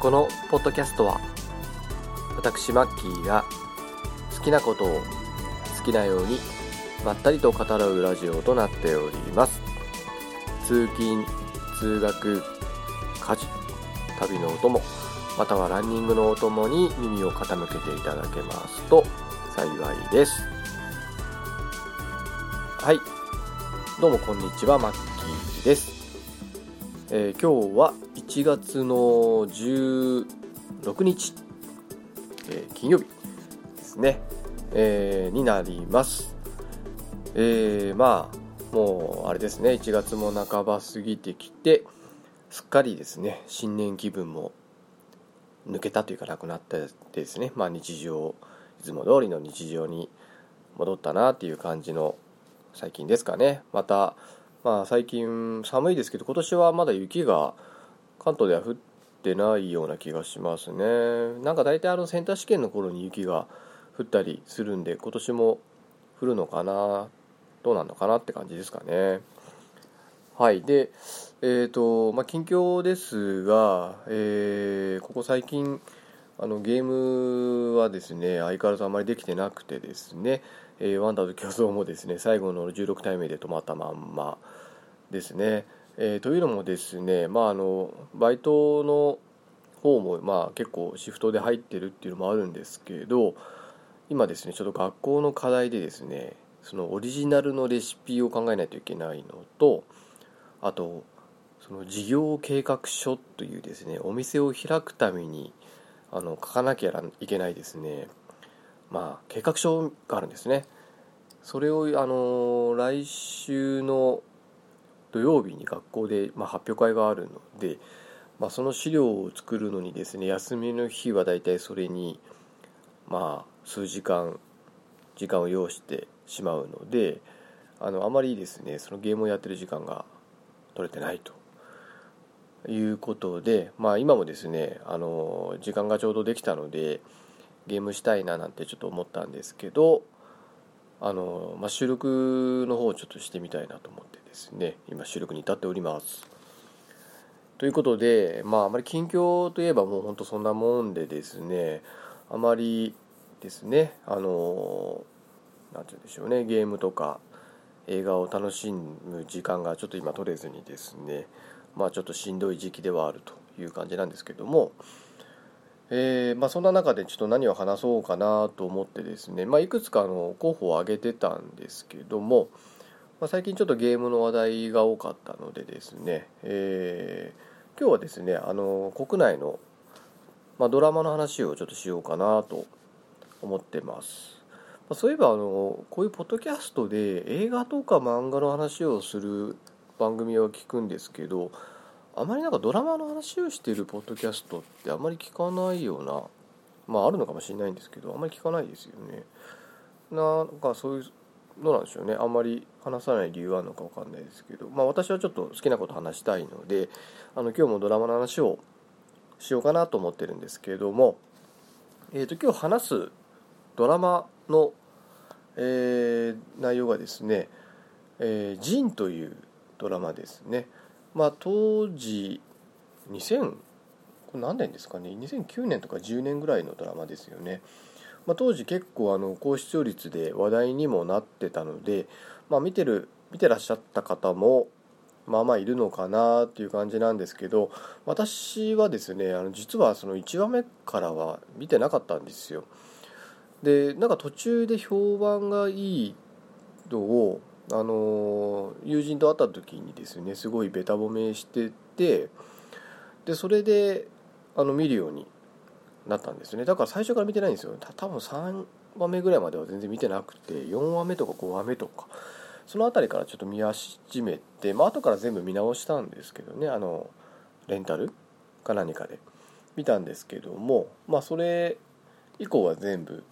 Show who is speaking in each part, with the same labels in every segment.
Speaker 1: このポッドキャストは私マッキーが好きなことを好きなようにまったりと語らうラジオとなっております。通勤通学家事旅のお供またはランニングのお供に耳を傾けていただけますと幸いです。はい。どうもこんにちはマッキーです、えー、今日は1月の16日、えー、金曜日ですね、えー、になります。えー、まあもうあれですね1月も半ば過ぎてきてすっかりですね新年気分も抜けたというかなくなってですね。まあ日常いつも通りの日常に戻ったなっていう感じの最近ですかね。またまあ最近寒いですけど今年はまだ雪が関東では降ってないような気がしますね。なんか大体あのセンター試験の頃に雪が降ったりするんで今年も降るのかなどうなのかなって感じですかね。はい。でえっ、ー、とまあ近況ですが、えー、ここ最近あのゲームはですね相変わらずあまりできてなくてですね、えー、ワンダーと競争もですね最後の16体目で止まったまんまですね、えー、というのもですねまああのバイトの方もまあ結構シフトで入ってるっていうのもあるんですけど今ですねちょっと学校の課題でですねそのオリジナルのレシピを考えないといけないのとあとその事業計画書というですねお店を開くためにあの書かなきゃいけないですね。まあ計画書があるんですね。それをあの来週の土曜日に学校で、まあ、発表会があるので、まあ、その資料を作るのにですね休みの日はだいたいそれにまあ数時間時間を要してしまうのであのあまりですねそのゲームをやってる時間が取れてないと。いうことで、まあ、今もですねあの時間がちょうどできたのでゲームしたいななんてちょっと思ったんですけどあの、まあ、収録の方をちょっとしてみたいなと思ってですね今収録に至っております。ということで、まあ、あまり近況といえばもう本当そんなもんでですねあまりですねあの何て言うんでしょうねゲームとか映画を楽しむ時間がちょっと今取れずにですねまあちょっとしんどい時期ではあるという感じなんですけども、えー、まあ、そんな中でちょっと何を話そうかなと思ってですね、まあ、いくつかの候補を挙げてたんですけども、まあ、最近ちょっとゲームの話題が多かったのでですね、えー、今日はですねあの国内の、まドラマの話をちょっとしようかなと思ってます。まそういえばあのこういうポッドキャストで映画とか漫画の話をする番組は聞くんですけどあまりなんかドラマの話をしているポッドキャストってあまり聞かないようなまああるのかもしれないんですけどあまり聞かないですよね。なんかそういうどうなんでしょうね。あんまり話さない理由はあるのか分かんないですけど。まあ私はちょっと好きなこと話したいのであの今日もドラマの話をしようかなと思ってるんですけれどもえっ、ー、と今日話すドラマのえー、内容がですね「えー、ジン」というドラマですね。まあ、当時2000これ何年ですかね？2009年とか10年ぐらいのドラマですよね。まあ、当時結構あの高視聴率で話題にもなってたので、まあ、見てる見てらっしゃった方もまあまあいるのかなっていう感じなんですけど私はですねあの実はその1話目からは見てなかったんですよ。でなんか途中で評判がいいのをあの友人と会った時にですねすごいべた褒めしててでそれであの見るようになったんですね。だから最初から見てないんですよ。多分3話目ぐらいまでは全然見てなくて4話目とか5話目とかその辺りからちょっと見始めて、まあ後から全部見直したんですけどね。あのレンタルか何かで。見たんですけどもまあそれ以降は全部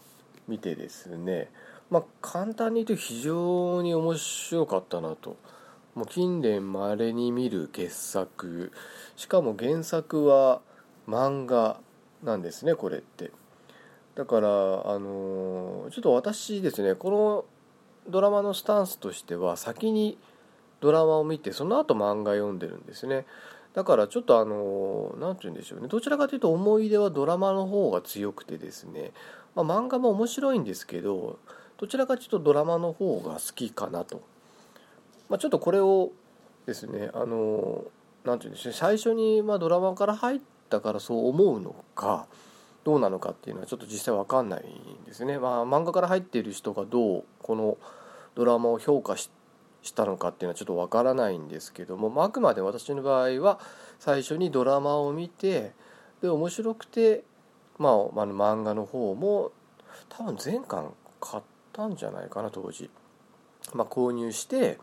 Speaker 1: 見てですね。まあ簡単に言うと非常に面白かったなと。もう近年まれに見る傑作。しかも原作は漫画なんですねこれって。だからあのちょっと私ですねこのドラマのスタンスとしては先にドラマを見てその後漫画読んでるんですね。だからちょっとあの何て言うんでしょうね。どちらかというと思い出はドラマの方が強くてですね、まあ、漫画も面白いんですけどどちらかというとドラマの方が好きかなと、まあ、ちょっとこれをですねあの何て言うんでしょう最初にまドラマから入ったからそう思うのかどうなのかっていうのはちょっと実際わかんないんですね。まあ、漫画から入っている人がどうこのドラマを評価したのかっていうのはちょっとわからないんですけども、まあ、あくまで私の場合は最初にドラマを見てで面白くて、まあ、まあ、漫画の方も多分全巻買ってたんじゃないかな当時、まあ、購入して、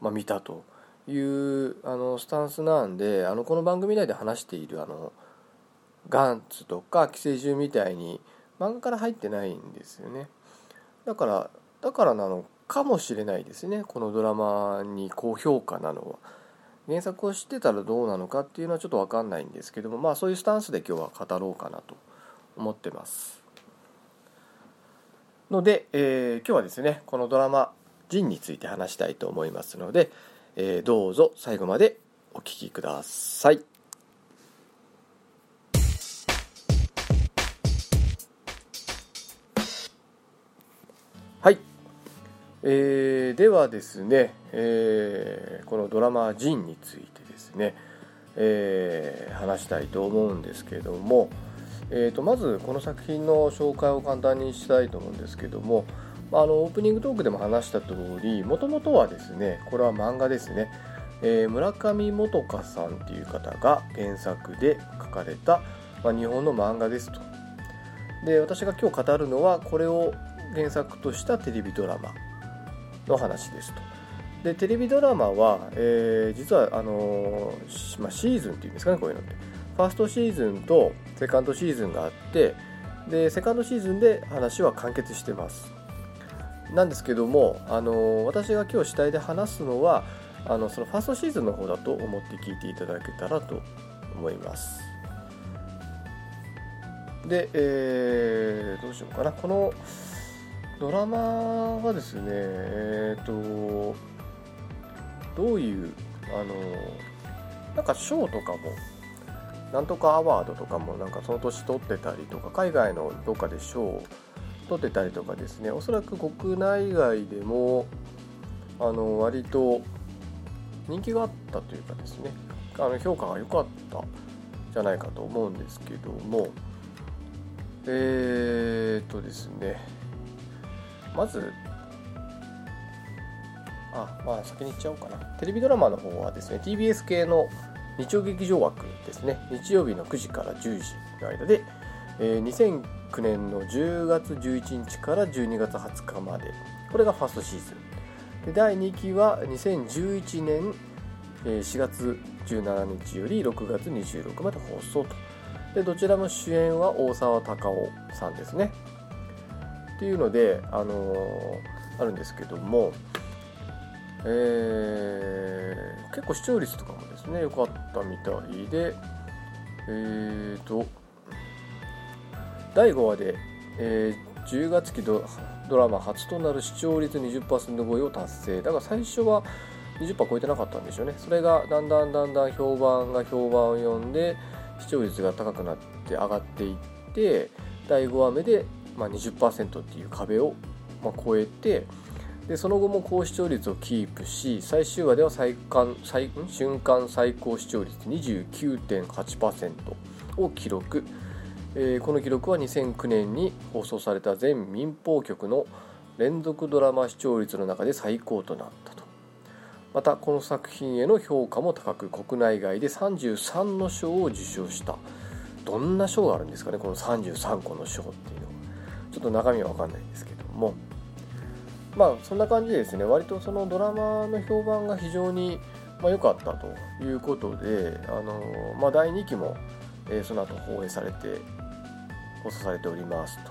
Speaker 1: まあ、見たというあのスタンスなんであのこの番組内で話しているあのガンツとか寄生獣みたいに漫画から入ってないんですよね。だからだからなのかもしれないですね。このドラマに高評価なのは。原作を知ってたらどうなのかっていうのはちょっと分かんないんですけどもまあそういうスタンスで今日は語ろうかなと思ってます。ので、えー、今日はですねこのドラマ「ジン」について話したいと思いますので、えー、どうぞ最後までお聴きください。はい、えー、ではですね、えー、このドラマ「ジン」についてですね、えー、話したいと思うんですけども、えーと、まずこの作品の紹介を簡単にしたいと思うんですけどもあのオープニングトークでも話した通りもともとはですねこれは漫画ですね、えー、村上元香さんっていう方が原作で書かれた、まあ、日本の漫画ですとで私が今日語るのはこれを原作としたテレビドラマの話ですと。でテレビドラマは、えー、実はあのー、まあ、シーズンっていうんですかねこういうのって。ファーストシーズンとセカンドシーズンがあってでセカンドシーズンで話は完結してます。なんですけども、あの、私が今日主体で話すのはあのそのファーストシーズンの方だと思って聞いていただけたらと思います。で、えー、どうしようかな。このドラマはですねえっ、ー、とどういうあのなんか賞とかもなんとかアワードとかもなんかその年取ってたりとか海外のどっかで賞を取ってたりとかですねおそらく国内外でもあの割と人気があったというかですねあの評価が良かったじゃないかと思うんですけどもえー、っとですねまずあまあ先に言っちゃおうかな。テレビドラマの方はですね TBS 系の日曜劇場枠ですね。日曜日の9時から10時の間で、えー、2009年の10月11日から12月20日まで。これがファーストシーズン。で第2期は2011年4月17日より6月26まで放送と。でどちらも主演は大沢たかおさんですね。っていうので、あのー、あるんですけども、えー、結構視聴率とかもですね良かったみたいでえーと第5話で、えー、10月期ドラマ初となる視聴率20%超えを達成。だから最初は20%超えてなかったんでしょうね。それがだんだんだんだん評判が評判を呼んで視聴率が高くなって上がっていって第5話目でまあ、20%っていう壁を、まあ超えてでその後も高視聴率をキープし最終話では最間最瞬間最高視聴率29.8%を記録、えー、この記録は2009年に放送された全民放局の連続ドラマ視聴率の中で最高となったと。またこの作品への評価も高く国内外で33の賞を受賞した。どんな賞があるんですかねこの33個の賞っていうのは。ちょっと中身は分かんないんですけども。まあそんな感じでですね。割とそのドラマの評判が非常に良、まあ、かったということであの、まあ、第2期も、えー、その後放映されて放送されておりますと。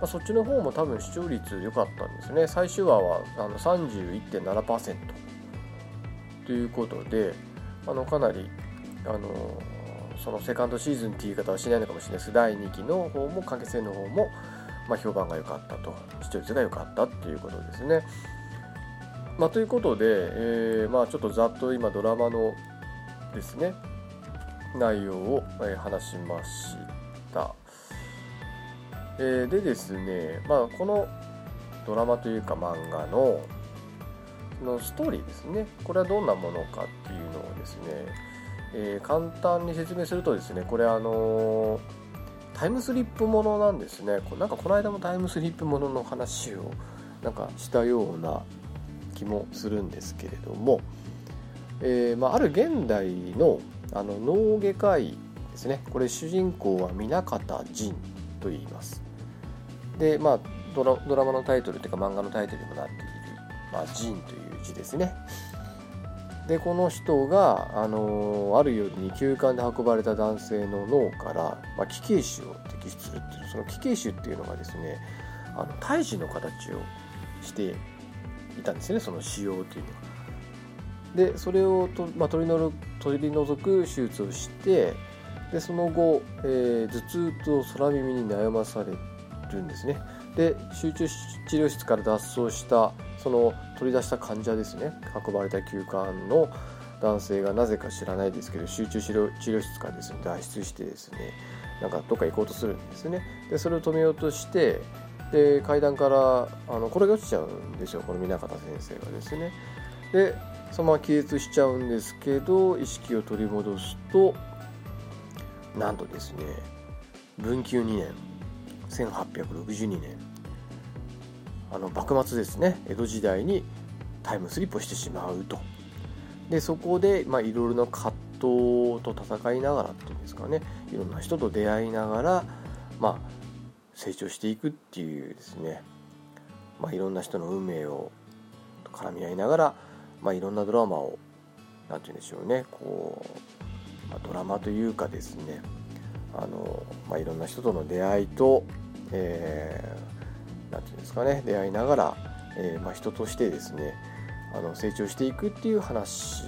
Speaker 1: まあ、そっちの方も多分視聴率良かったんですね。最終話はあの31.7%ということであのかなりあのそのセカンドシーズンっていう言い方はしないのかもしれないです。第2期の方も関係性の方も、まあ、評判が良かったと。視聴率が良かったっていうことですね。まあ、ということで、えーまあ、ちょっとざっと今ドラマのですね内容を、え話しました、えーでですね、まあ、このドラマというか漫画ののストーリーですね。これはどんなものかっていうのをですね、えー簡単に説明するとですねこれあのータイムスリップものなんですね。こうなんかこの間もタイムスリップものの話をなんかしたような気もするんですけれども、えーまあ、ある現代のあの脳外科医ですね。これ主人公は南方仁と言います。でまあドラドラマのタイトルというか漫画のタイトルにもなっている、まあ、仁という字ですね。でこの人が、あのある夜に急患で運ばれた男性の脳から、まあ、奇形腫を摘出するっていうその奇形腫っていうのがですねあの胎児の形をしていたんですねその腫瘍というのが。でそれをと、まあ、取り除取り除く手術をしてでその後、えー頭痛と空耳に悩まされるんですねで集中治療室から脱走したその取り出した患者ですね。運ばれた急患の男性がなぜか知らないですけど集中治療治療室からですね脱出してですねなんかどっか行こうとするんですね。でそれを止めようとしてで階段からあの転げ落ちちゃうんですよこの南方先生がですね。でそのまま気絶しちゃうんですけど意識を取り戻すとなんとですね文久2年1862年あの幕末ですね。江戸時代にタイムスリップをしてしまうと。でそこでいろいろな葛藤と戦いながらっていうんですかね。いろんな人と出会いながらまあ成長していくっていうですね。まあいろんな人の運命を絡み合いながらまあいろんなドラマをなんて言うんでしょうね。こう、まあ、ドラマというかですね。あの、まあ、いろんな人との出会いと、えーなんていうんですかね出会いながら、えーまあ、人としてですねあの成長していくっていう話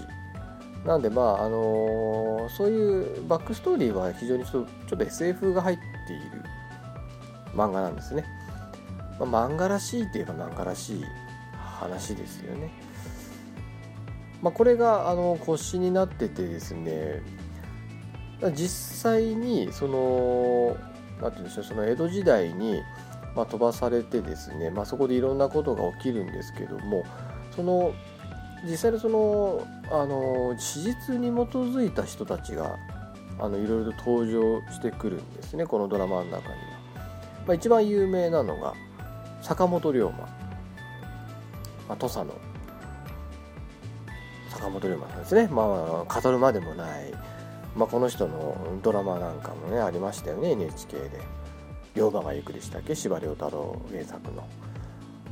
Speaker 1: なんでまああのそういうバックストーリーは非常にちょっとちょっと SF が入っている漫画なんですね、まあ、漫画らしいといえば漫画らしい話ですよね。まあ、これがあの腰になっててですね実際にそのなんて言うんでしょうその江戸時代に、まあ、飛ばされてですね、まあ、そこでいろんなことが起きるんですけどもその実際のそのあの史実に基づいた人たちがあのいろいろと登場してくるんですねこのドラマの中には。まあ、一番有名なのが坂本龍馬、まあ、土佐の坂本龍馬さんですね。まあ語るまでもない、まあ、この人のドラマなんかもねありましたよね NHK で「龍馬が行く」でしたっけ？司馬太郎原作の。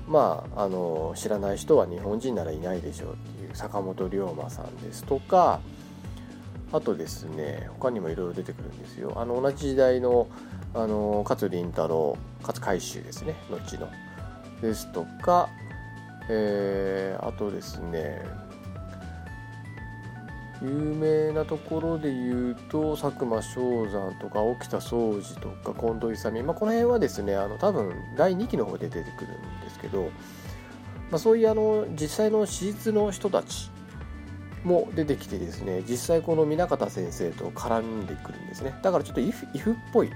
Speaker 1: まああの知らない人は日本人ならいないでしょうっていう坂本龍馬さんですとかあとですね他にもいろいろ出てくるんですよ。あの同じ時代のあの勝林太郎勝海舟ですね後の。ですとか、えーあとですね有名なところで言うと佐久間象山とか沖田総司とか近藤勇。まあ、この辺はですねあの多分第2期の方で出てくるんですけど、まあ、そういうあの実際の史実の人たちも出てきてですね実際この南方先生と絡んでくるんですね。だからちょっとイフイフっぽい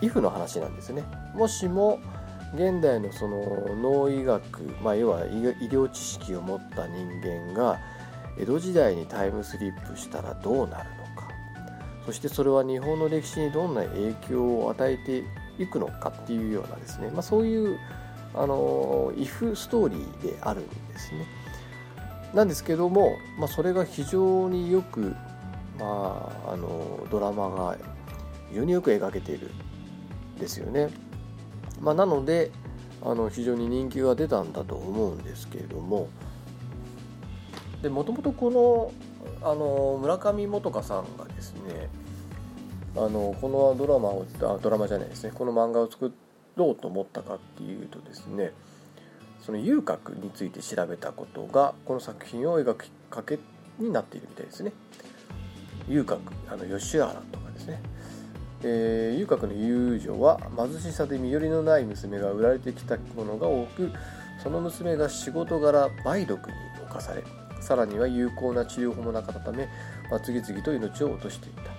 Speaker 1: イフの話なんですね。もしも現代のその脳医学、まあ、要は医療知識を持った人間が江戸時代にタイムスリップしたらどうなるのか。そしてそれは日本の歴史にどんな影響を与えていくのかっていうようなですね、まあ、そういうあのイフストーリーであるんですね。なんですけども、まあ、それが非常によく、まあ、あのドラマが非常によく描けているんですよね、まあ、なのであの非常に人気が出たんだと思うんですけれどもでもともとこのあの村上元香さんがですねあのこのドラマをあドラマじゃないですねこの漫画を作ろうと思ったかっていうとですねその遊郭について調べたことがこの作品を描くきっかけになっているみたいですね。遊郭あの吉原とかですね。えー遊郭の遊女は貧しさで身寄りのない娘が売られてきたものが多くその娘が仕事柄梅毒に侵されさらには有効な治療法もなかったため、まあ、次々と命を落としていた。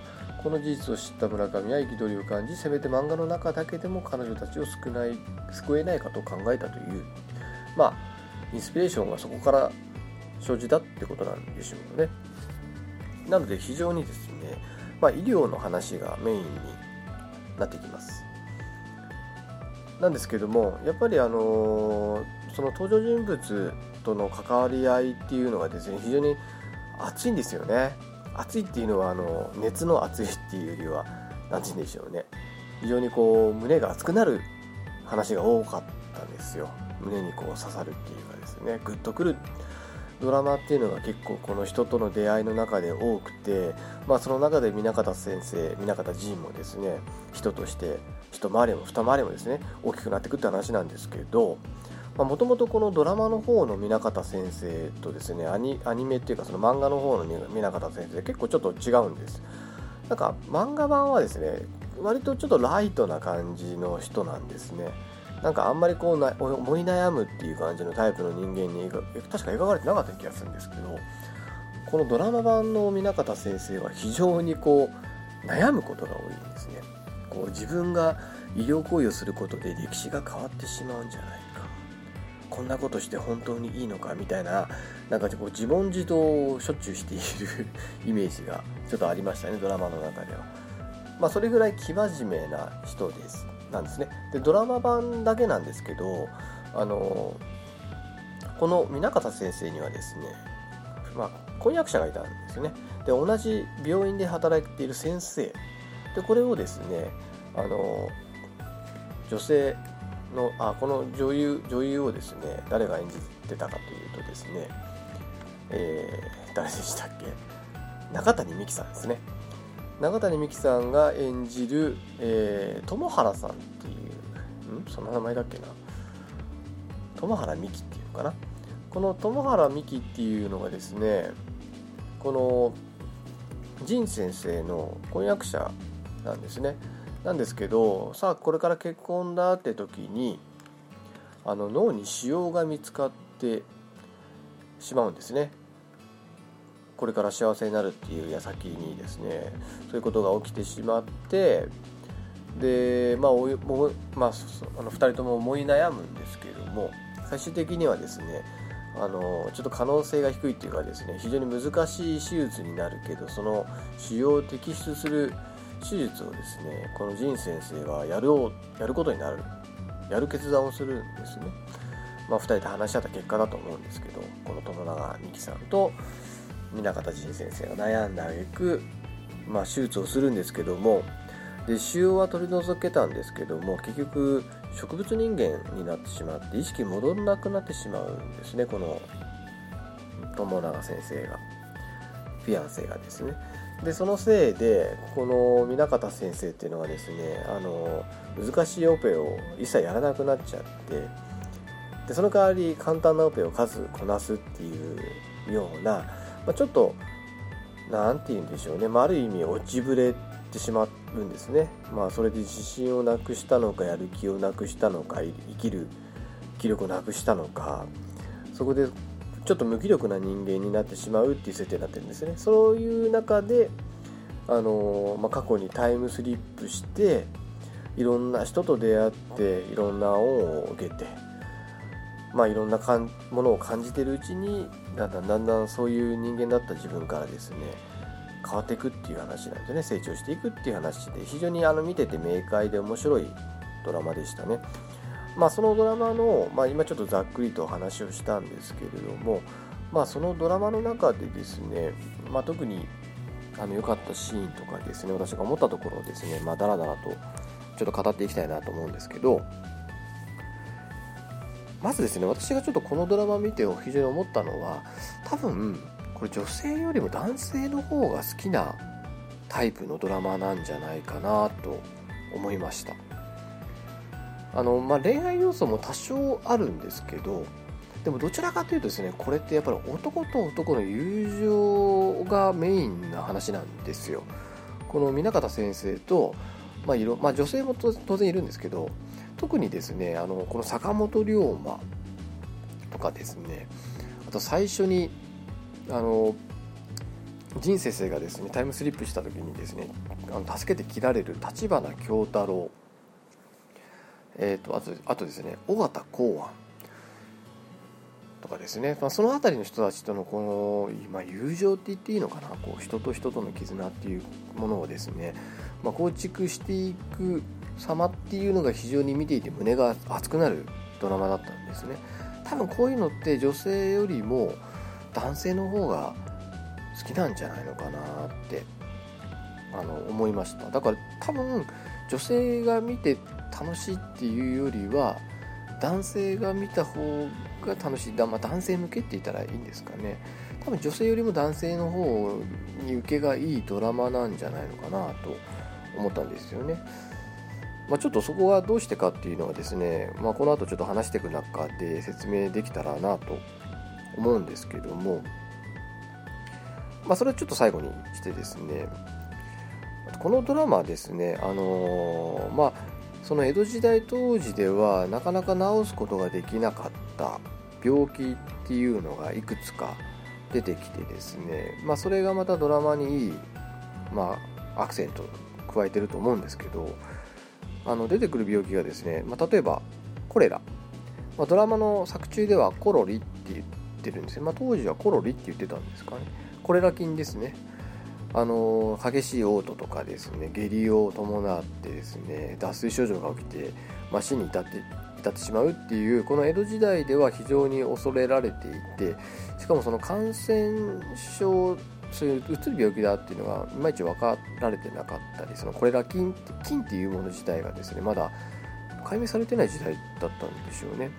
Speaker 1: この事実を知った村上は憤りを感じせめて漫画の中だけでも彼女たちを救ない救えないかと考えたという。まあインスピレーションがそこから生じたってことなんでしょうね。なので非常にですね、まあ、医療の話がメインになってきます。なんですけどもやっぱりあのその登場人物との関わり合いっていうのがですね非常に熱いんですよね。熱いっていうのはあの熱の熱いっていうよりは何て言うんでしょうね。非常にこう胸が熱くなる話が多かったんですよ。胸にこう刺さるっていうかですね。グッとくるドラマっていうのが結構この人との出会いの中で多くて、まあ、その中で南方先生南方仁もですね人として一回りも二回りもですね大きくなってくって話なんですけどもともとこのドラマの方の南方先生とですねアニアニメっていうかその漫画の方の南方先生結構ちょっと違うんです。なんか漫画版はですね割とちょっとライトな感じの人なんですね。なんかあんまりこうな思い悩むっていう感じのタイプの人間に確か描かれてなかった気がするんですけどこのドラマ版の南方先生は非常にこう悩むことが多いんですね。こう自分が医療行為をすることで歴史が変わってしまうんじゃないこんなことして本当にいいのかみたいななんかこう自問自答をしょっちゅうしている イメージがちょっとありましたねドラマの中では。まあそれぐらい生真面目な人ですなんですね。でドラマ版だけなんですけどあのこの南方先生にはですね、まあ、婚約者がいたんですよね。で同じ病院で働いている先生。でこれをですねあの女性のあこの女優女優をですね誰が演じてたかというとですね、えー、誰でしたっけ？中谷美紀さんですね。中谷美紀さんが演じる、えー、友原さんっていうん？その名前だっけな？友原美紀っていうのかな？この友原美紀っていうのがですねこの仁先生の婚約者なんですね。なんですけどさあこれから結婚だって時にあの脳に腫瘍が見つかってしまうんですね。これから幸せになるっていう矢先にですねそういうことが起きてしまってでまあおも、まあ、あの2人とも思い悩むんですけれども最終的にはですねあのちょっと可能性が低いっていうかですね非常に難しい手術になるけどその腫瘍を摘出する手術をですねこの仁先生はやるをやることになるやる決断をするんですね。まあ、2人で話し合った結果だと思うんですけどこの友永美樹さんと南方仁先生が悩んだ挙句、まあ、手術をするんですけどもで腫瘍は取り除けたんですけども結局植物人間になってしまって意識戻らなくなってしまうんですねこの友永先生がフィアンセがですねでそのせいでこの南方先生っていうのはですねあの難しいオペを一切やらなくなっちゃってでその代わり簡単なオペを数こなすっていうようなまあ、ちょっと何て言うんでしょうね、まあ、ある意味落ちぶれてしまうんですね、まあ、それで自信をなくしたのかやる気をなくしたのか生きる気力をなくしたのかそこでちょっと無気力な人間になってしまうっていう設定になってるんですねそういう中であの、まあ、過去にタイムスリップしていろんな人と出会っていろんな恩を受けてまあ、いろんなかんものを感じてるうちにだんだんだんだんそういう人間だった自分からですね変わっていくっていう話なんですね成長していくっていう話で非常にあの見てて明快で面白いドラマでしたね。まあ、そのドラマの、まあ、今ちょっとざっくりと話をしたんですけれども、まあ、そのドラマの中でですね、まあ、特にあの良かったシーンとかですね私が思ったところをですね、まあ、だらだらとちょっと語っていきたいなと思うんですけどまずですね私がちょっとこのドラマ見て非常に思ったのは多分これ女性よりも男性の方が好きなタイプのドラマなんじゃないかなと思いました。あの、まあ、恋愛要素も多少あるんですけどでもどちらかというとですねこれってやっぱり男と男の友情がメインな話なんですよ。この南方先生と、まあいろまあ、女性も当然いるんですけど特にですねあのこの坂本龍馬とかですねあと最初にあの仁先生がですねタイムスリップした時にですねあの助けて切られる立花京太郎えーと、あとあとですね尾形公安とかですね、まあ、その辺りの人たちとのこの、まあ、友情って言っていいのかな？こう人と人との絆っていうものをですね、まあ、構築していく様っていうのが非常に見ていて胸が熱くなるドラマだったんですね。多分こういうのって女性よりも男性の方が好きなんじゃないのかなってあの思いました。だから多分女性が見て楽しいっていうよりは男性が見た方が楽しいだ、まあ、男性向けって言ったらいいんですかね多分女性よりも男性の方に受けがいいドラマなんじゃないのかなと思ったんですよね。まあ、ちょっとそこはどうしてかっていうのはですね、まあ、この後ちょっと話していく中で説明できたらなと思うんですけども、まあ、それはちょっと最後にしてですねこのドラマですねあのー、まあその江戸時代当時ではなかなか治すことができなかった病気っていうのがいくつか出てきてですね、まあ、それがまたドラマにいい、まあ、アクセント加えてると思うんですけどあの出てくる病気がですね、まあ、例えばコレラ、まあ、ドラマの作中ではコロリって言ってるんですよ、まあ、当時はコロリって言ってたんですかね。コレラ菌ですね。あの激しい嘔吐とかですね下痢を伴ってですね脱水症状が起きて、まあ、死に至って至ってしまうっていうこの江戸時代では非常に恐れられていてしかもその感染症そういううつる病気だっていうのがいまいち分かられてなかったりそのこれら菌菌っていうもの自体がですねまだ解明されてない時代だったんでしょうね。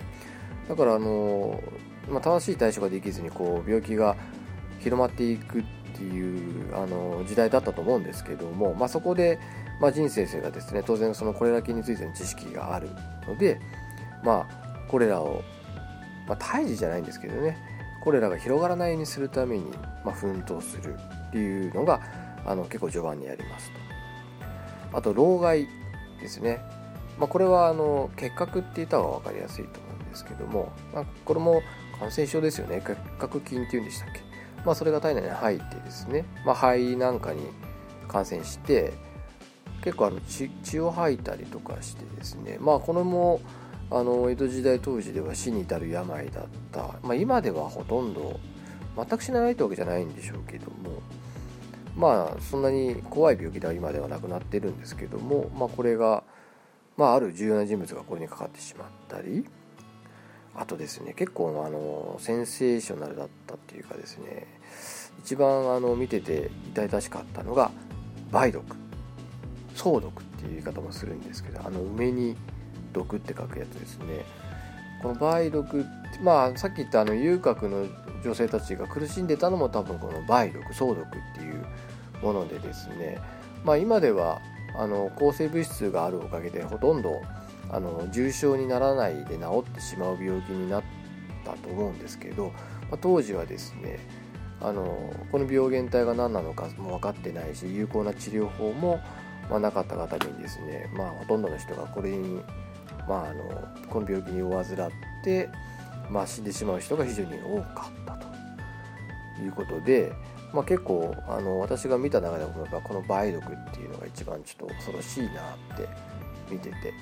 Speaker 1: だからあの、まあ、正しい対処ができずにこう病気が広まっていくっていうあの時代だったと思うんですけども、まあ、そこで、まあ、仁先生がですね当然そのこれだけについての知識があるので、まあ、これらを、まあ、胎児じゃないんですけどねこれらが広がらないようにするために、まあ、奮闘するっていうのがあの結構序盤にありますと。あと老害ですね、まあ、これはあの結核って言った方が分かりやすいと思うんですけども、まあ、これも感染症ですよね。結核菌っていうんでしたっけ？まあ、それが体内に入ってですね、まあ、肺なんかに感染して結構あの血血を吐いたりとかしてですねまあこれもあの江戸時代当時では死に至る病だった、まあ、今ではほとんど全く死なないってわけじゃないんでしょうけどもまあそんなに怖い病気では今ではなくなってるんですけども、まあ、これが、まあ、ある重要な人物がこれにかかってしまったりあとですね結構あのセンセーショナルだったっていうかですね一番あの見てて痛々しかったのが梅毒。草毒っていう言い方もするんですけどあの梅に毒って書くやつですね。この梅毒まあさっき言ったあの遊郭の女性たちが苦しんでたのも多分この梅毒草毒っていうものでですねまあ今ではあの抗生物質があるおかげでほとんどあの重症にならないで治ってしまう病気になったと思うんですけど、まあ、当時はですねあのこの病原体が何なのかも分かってないし有効な治療法も、まあ、なかった方にですね、まあ、ほとんどの人がこれに、まあ、あのこの病気に患って、まあ、死んでしまう人が非常に多かったということで、まあ、結構あの私が見た中でもやっぱこの梅毒っていうのが一番ちょっと恐ろしいなって見てて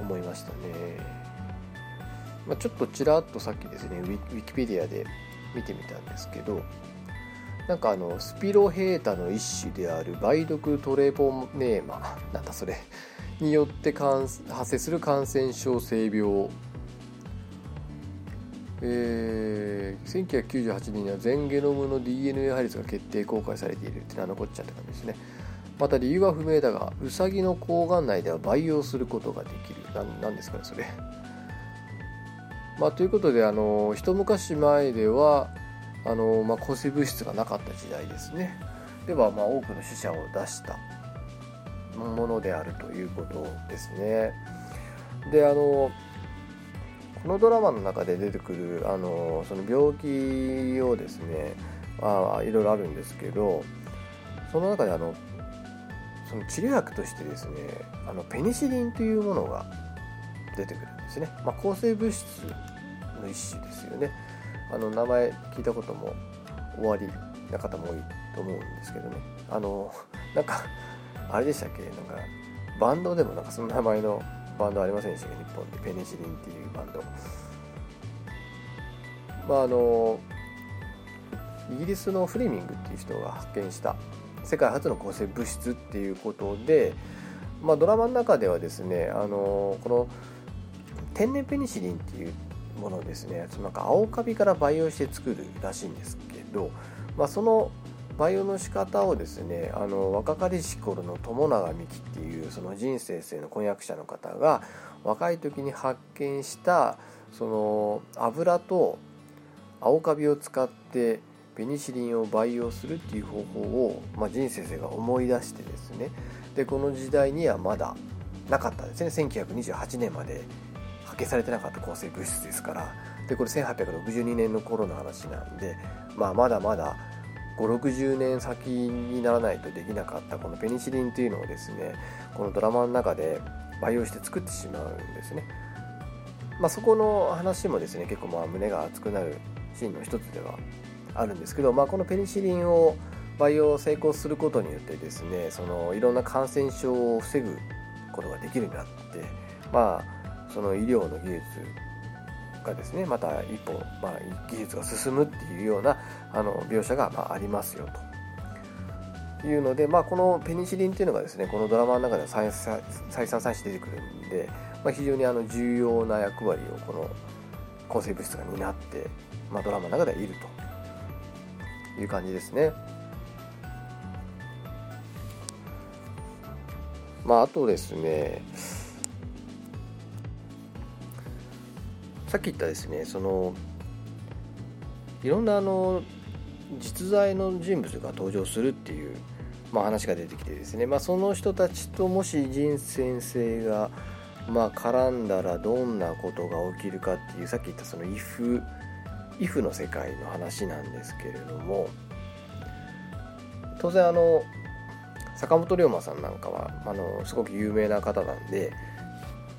Speaker 1: 思いましたね。まあ、ちょっとちらっとさっきですねウィキペディアで見てみたんですけどなんかあのスピロヘータの一種である梅毒トレポネーマなんだそれ によって発生する感染症性病えー、1998年には全ゲノムの DNA 配列が決定公開されているって名のこっちゃって感じですねまた理由は不明だがウサギの睾丸内では培養することができる。何ですかねそれ。まあ、ということであの一昔前ではあの、まあ、抗生物質がなかった時代ですね。では、まあ、多くの死者を出したものであるということですね。であのこのドラマの中で出てくるあのその病気をですねあいろいろあるんですけどその中であのその治療薬としてですねあのペニシリンというものが出てくるんですね、まあ、抗生物質の一種ですよね。あの名前聞いたことも終わりな方も多いと思うんですけどね。あのなんかあれでしたっけ？なんかバンドでもなんかその名前のバンドありませんでしたっけ？日本でペニシリンっていうバンド。まああのイギリスのフレミングっていう人が発見した世界初の抗生物質っていうことで、まあ、ドラマの中ではですねあのこの天然ペニシリンっていうものをですねなんか青カビから培養して作るらしいんですけど、まあ、その培養の仕方をですねあの若かりし頃の友永美樹っていうその人生生の婚約者の方が若い時に発見したその油と青カビを使ってペニシリンを培養するっていう方法を、まあ、人生生が思い出してですね。でこの時代にはまだなかったですね。1928年まで発見されてなかった抗生物質ですから。でこれ1862年の頃の話なんで、まあ、まだまだ560年先にならないとできなかったこのペニシリンというのをですねこのドラマの中で培養して作ってしまうんですね。まあ、そこの話もですね結構まあ胸が熱くなるシーンの一つではあるんですけど、まあ、このペニシリンを培養成功することによってですねそのいろんな感染症を防ぐことができるようになってまあその医療の技術がですねまた一歩、まあ、技術が進むっていうようなあの描写が、まあ、ありますよと。いうので、まあ、このペニシリンっていうのがですねこのドラマの中では再再三再四出てくるんで、まあ、非常にあの重要な役割をこの抗生物質が担って、まあ、ドラマの中ではいると。いう感じですね。まあ、あとですねさっき言ったですねそのいろんなあの実在の人物が登場するっていう、まあ、話が出てきてですね、まあ、その人たちともし仁先生が、まあ、絡んだらどんなことが起きるかっていうさっき言ったその if, if の世界の話なんですけれども当然あの坂本龍馬さんなんかはあのすごく有名な方なんで、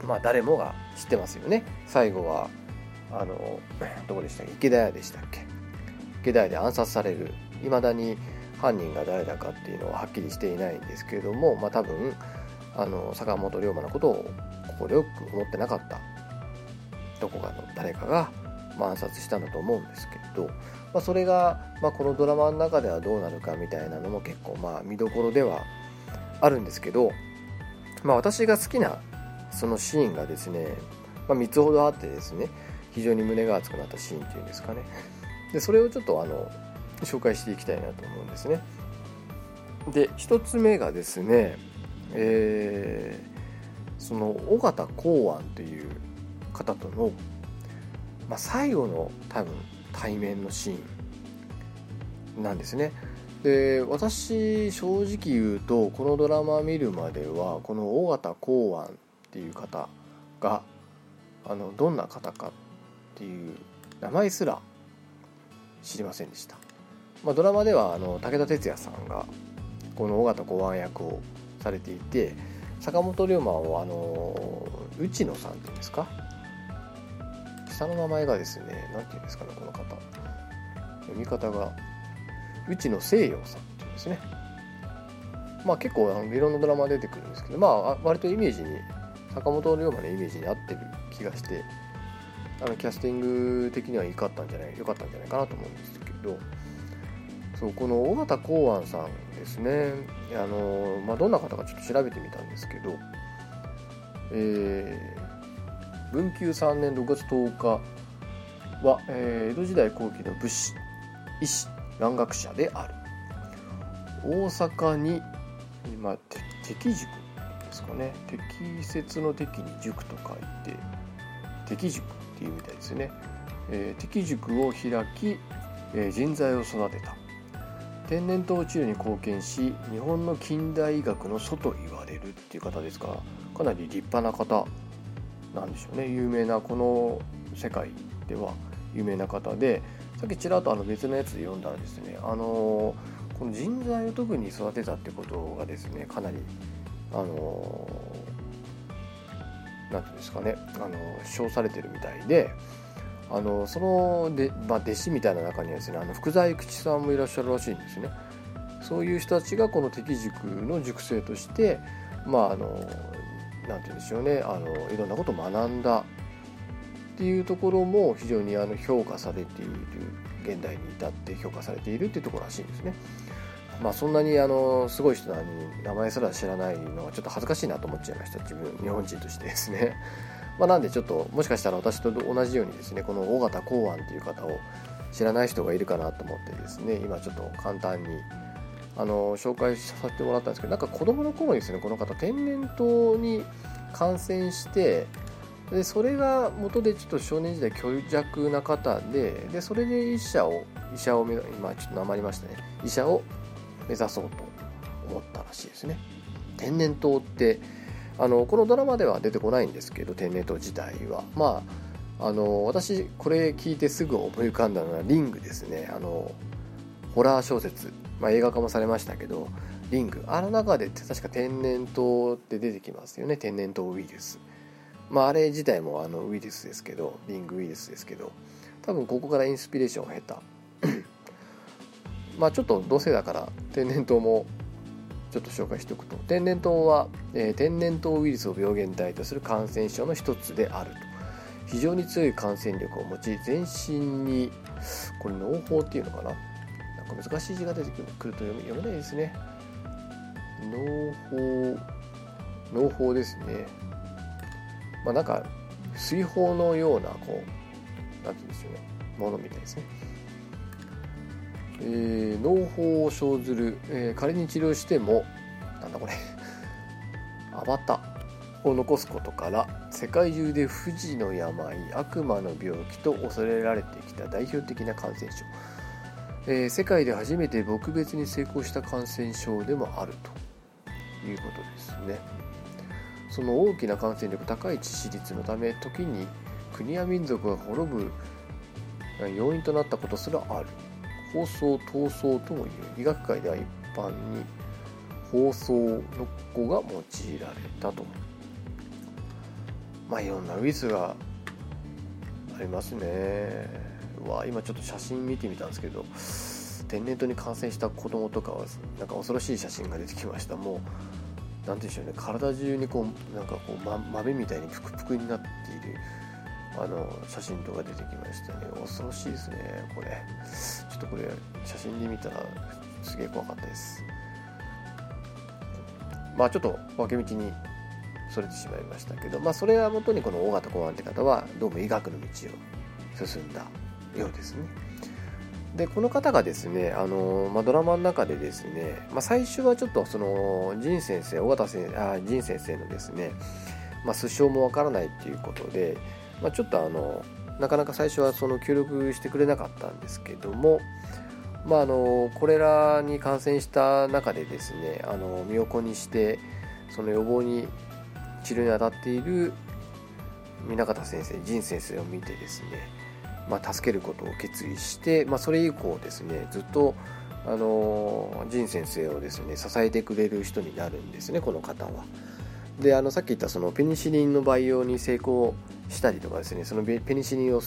Speaker 1: まあ、誰もが知ってますよね。最後はあのどこでしたっけ？池田屋でしたっけ？池田屋で暗殺される。いまだに犯人が誰だかっていうのははっきりしていないんですけれども、まあ、多分あの坂本龍馬のことをここでよく思ってなかった。どこかの誰かが、まあ、暗殺したんだと思うんですけど、まあ、それが、まあ、このドラマの中ではどうなるかみたいなのも結構まあ見どころではあるんですけど、まあ、私が好きなそのシーンがですね、まあ、3つほどあってですね非常に胸が熱くなったシーンっていうんですかね。でそれをちょっとあの紹介していきたいなと思うんですね。で1つ目がですねえー、その尾形公安という方との、まあ、最後の多分対面のシーンなんですね。で私正直言うとこのドラマ見るまではこの尾形公安っていう方があのどんな方かっていう名前すら知りませんでした、まあ、ドラマではあの武田鉄矢さんがこの尾形公安役をされていて坂本龍馬をあの内野さんっていうんですか？下の名前がですね何て言うんですかねこの方。読み方が内野聖陽さんっていうんですね。まあ結構あのいろんなドラマ出てくるんですけどまあ割とイメージに坂本龍馬のイメージに合ってる気がしてあのキャスティング的にはいかったんじゃない良かったんじゃないかなと思うんですけどそうこの尾形公安さんですね。あの、まあ、どんな方かちょっと調べてみたんですけど、えー、文久3年6月10日は、えー、江戸時代後期の武士医師蘭学者である。大阪に、まあ、適塾ですかね。適切の適に塾と書いて適塾っていうみたいですね、えー、適塾を開き、えー、人材を育てた。天然痘治療に貢献し日本の近代医学の祖と言われるっていう方ですか。らかなり立派な方。なんでしょうね。有名なこの世界では有名な方でさっきちらっとあの別のやつで読んだらですねあのこの人材を特に育てたってことがですねかなりあの何ていうんですかねあの称されてるみたいであのそので、まあ、弟子みたいな中にはですねあの福沢諭吉さんもいらっしゃるらしいんですね。そういう人たちがこの敵塾の塾生としてまああのなんて言うんでしょうねあのいろんなことを学んだっていうところも非常にあの評価されている現代に至って評価されているっていうところらしいんですね。まあそんなにあのすごい人なのに名前すら知らないのはちょっと恥ずかしいなと思っちゃいました自分日本人としてですね。まあ、なんでちょっともしかしたら私と同じようにですねこの尾形公安っていう方を知らない人がいるかなと思ってですね今ちょっと簡単にあの紹介させてもらったんですけどなんか子供の頃にですねこの方天然痘に感染してでそれが元でちょっと少年時代虚弱な方ででそれで医者を医者を今ちょっとなまりましたね。医者を目指そうと思ったらしいですね。天然痘ってあのこのドラマでは出てこないんですけど天然痘自体は。まああの私これ聞いてすぐ思い浮かんだのはリングですね。あのホラー小説、まあ、映画化もされましたけどリング。あの中で確か天然痘って出てきますよね。天然痘ウイルス。まああれ自体もあのウイルスですけどリングウイルスですけど多分ここからインスピレーションを経た。まあちょっと同性だから天然痘もちょっと紹介しておくと。天然痘は、えー、天然痘ウイルスを病原体とする感染症の一つであると。非常に強い感染力を持ち全身にこれ農法っていうのかな？難しい字が出てくると読めないですね。農法農法ですね。まあなんか水泡のようなこうなんて言うんですよね。ものみたいですね。えー、脳胞を生ずる、えー、仮に治療してもなんだこれ。アバタを残すことから世界中で不治の病悪魔の病気と恐れられてきた代表的な感染症、えー、世界で初めて撲滅に成功した感染症でもあるということですね。その大きな感染力高い致死率のため時に国や民族が滅ぶ要因となったことすらある。放送闘争ともいう医学界では一般に放送の語が用いられたと。まあいろんなウイルスがありますね。わ今ちょっと写真見てみたんですけど天然痘に感染した子供とかはなんか恐ろしい写真が出てきました。もう何て言うんでしょうね。体中にこうなんかこう、ま、豆みたいにプクプクになっているあの写真とか出てきましたね。恐ろしいですねこれ。ちょっとこれ写真で見たらすげえ怖かったです。まあちょっと分け道にそれてしまいましたけどまあそれはもとにこの大型公安って方はどうも医学の道を進んだ。ようですね。でこの方がですねあの、まあ、ドラマの中でですね、まあ、最初はちょっとその仁先生尾形先生あ仁先生のですね、まあ、素性もわからないっていうことでまあ、ちょっとあのなかなか最初はその協力してくれなかったんですけども、まあ、あのこれらに感染した中でですねあの身を粉にしてその予防に治療に当たっている南方先生仁先生を見てですね、まあ、助けることを決意して、まあ、それ以降ですねずっとあの仁先生をですね支えてくれる人になるんですねこの方は。であのさっき言ったそのペニシリンの培養に成功したりとかですねそのペニシリンを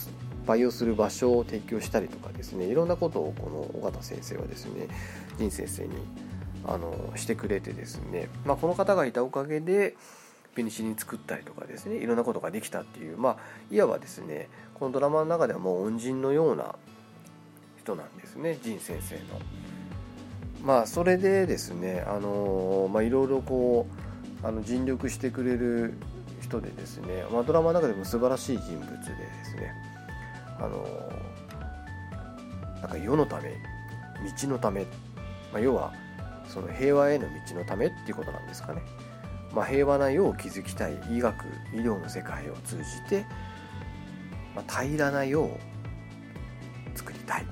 Speaker 1: 培養する場所を提供したりとかですねいろんなことをこの尾形先生はですね仁先生にあのしてくれてですね、まあ、この方がいたおかげでペニシリン作ったりとかですねいろんなことができたっていうまあいわばですねこのドラマの中ではもう恩人のような人なんですね仁先生の。まあそれでですねあのまあいろいろこうあの尽力してくれる人でですね、まあ、ドラマの中でも素晴らしい人物でですねあのなんか世のため道のため、まあ、要はその平和への道のためっていうことなんですかね、まあ、平和な世を築きたい医学医療の世界を通じて、まあ、平らな世を作りたい。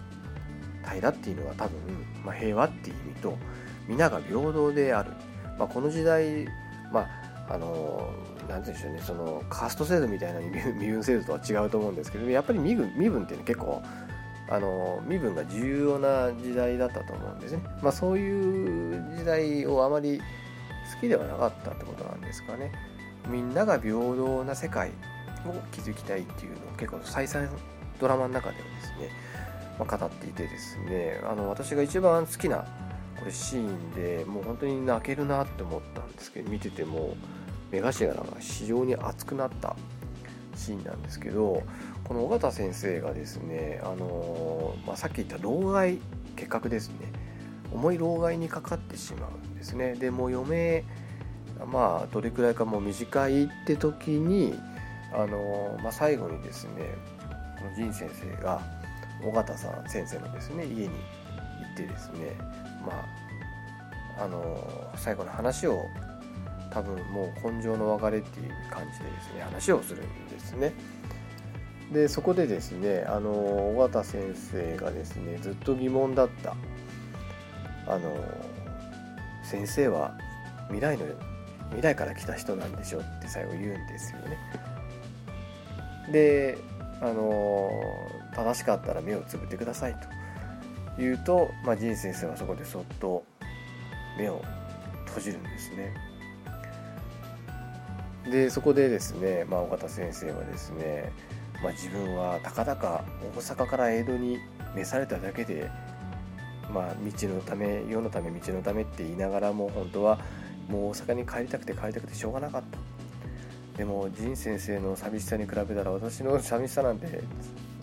Speaker 1: 平らっていうのは多分、まあ、平和っていう意味と皆が平等である、まあ、この時代まああのなんて言うんでしょうね。そのカースト制度みたいな 身分制度とは違うと思うんですけどやっぱり身分身分っていうのは結構あの身分が重要な時代だったと思うんですね、まあ、そういう時代をあまり好きではなかったってことなんですかね。みんなが平等な世界を築きたいっていうのを結構再三ドラマの中ではですね、まあ、語っていてですねあの私が一番好きなこれシーンでもう本当に泣けるなって思ったんですけど見てても目頭が非常に熱くなったシーンなんですけどこの尾形先生がですね、あのまあ、さっき言った老害結核ですね。重い老害にかかってしまうんですね。でもう余命まあどれくらいかもう短いって時に、あのまあ、最後にですねこの仁先生が尾形さん先生のですね家に行ってですねまああの最後の話を多分もう根性の別れっていう感じでですね話をするんですね。でそこでですねあの尾形先生がですねずっと疑問だったあの先生は未来の未来から来た人なんでしょって最後言うんですよね。であの正しかったら目をつぶってくださいと言うと、まあ、仁先生はそこでそっと目を閉じるんですね。でそこでですね、まあ、尾形先生はですね、まあ、自分はたかだか大阪から江戸に召されただけで、まあ、道のため世のため道のためって言いながらも本当はもう大阪に帰りたくて帰りたくてしょうがなかったでも仁先生の寂しさに比べたら私の寂しさなんて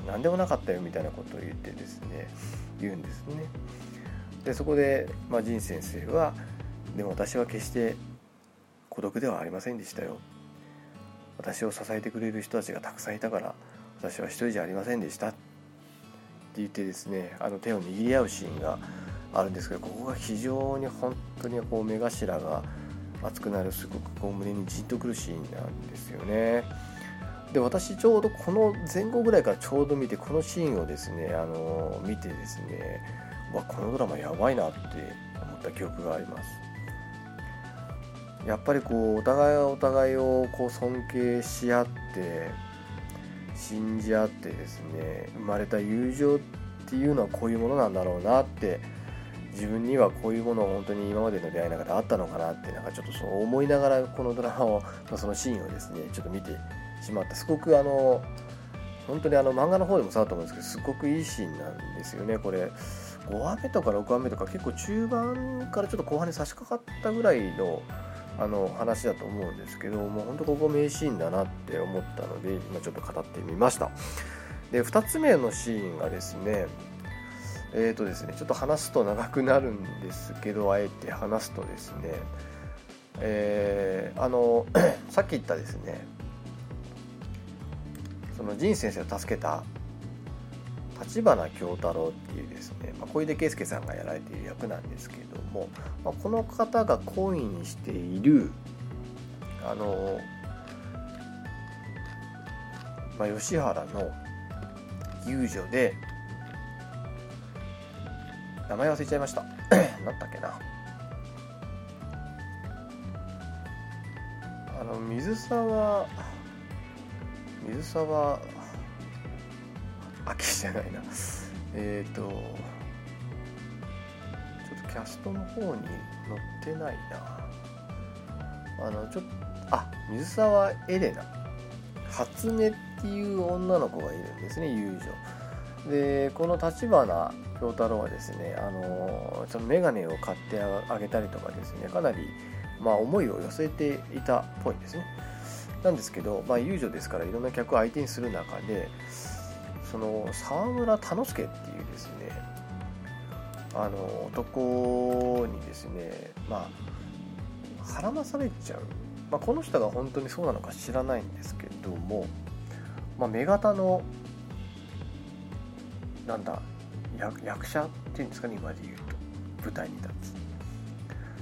Speaker 1: 何でもなかったよみたいなことを言ってですね言うんですね。でそこで、まあ、仁先生はでも私は決して孤独ではありませんでしたよ。私を支えてくれる人たちがたくさんいたから私は一人じゃありませんでした。って言ってですねあの手を握り合うシーンがあるんですけどここが非常に本当にこう目頭が熱くなるすごくこう胸にじんとくるシーンなんですよね。で私ちょうどこの前後ぐらいからちょうど見てこのシーンをですねあの見てですねわこのドラマやばいなって思った記憶があります。やっぱりこうお互いがお互いをこう尊敬し合って信じ合ってですね生まれた友情っていうのはこういうものなんだろうなって自分にはこういうものを本当に今までの出会いの中であったのかなってなんかちょっとそう思いながらこのドラマをそのシーンをですねちょっと見てしまった。すごくあの本当にあの漫画の方でもそうだと思うんですけどすごくいいシーンなんですよね。これ5話目とか6話目とか結構中盤からちょっと後半に差し掛かったぐらいのあの話だと思うんですけどもう本当ここ名シーンだなって思ったので今ちょっと語ってみました。で2つ目のシーンがですねえーとですねちょっと話すと長くなるんですけどあえて話すとですねえー、あの さっき言ったですねその仁先生を助けた立花京太郎っていうですね、まあ、小出圭介さんがやられている役なんですけども、まあ、この方が懇意にしているあの、まあ、吉原の遊女で名前忘れちゃいました。何だっけな。あの水沢水沢秋じゃないな。えっ、ー、とちょっとキャストの方に載ってないな。あのちょっとあ水沢エレナ。初音っていう女の子がいるんですね友女でこの立花京太郎はですねあのその眼鏡を買ってあげたりとかですねかなりまあ思いを寄せていたっぽいんですね。なんですけど、まあ、遊女ですからいろんな客を相手にする中でその沢村田之助っていうですねあの男にですねまあ絡まされちゃう、まあ、この人が本当にそうなのか知らないんですけども、まあ、目型のなんだ役者っていうんですかね今で言うと舞台に立つ。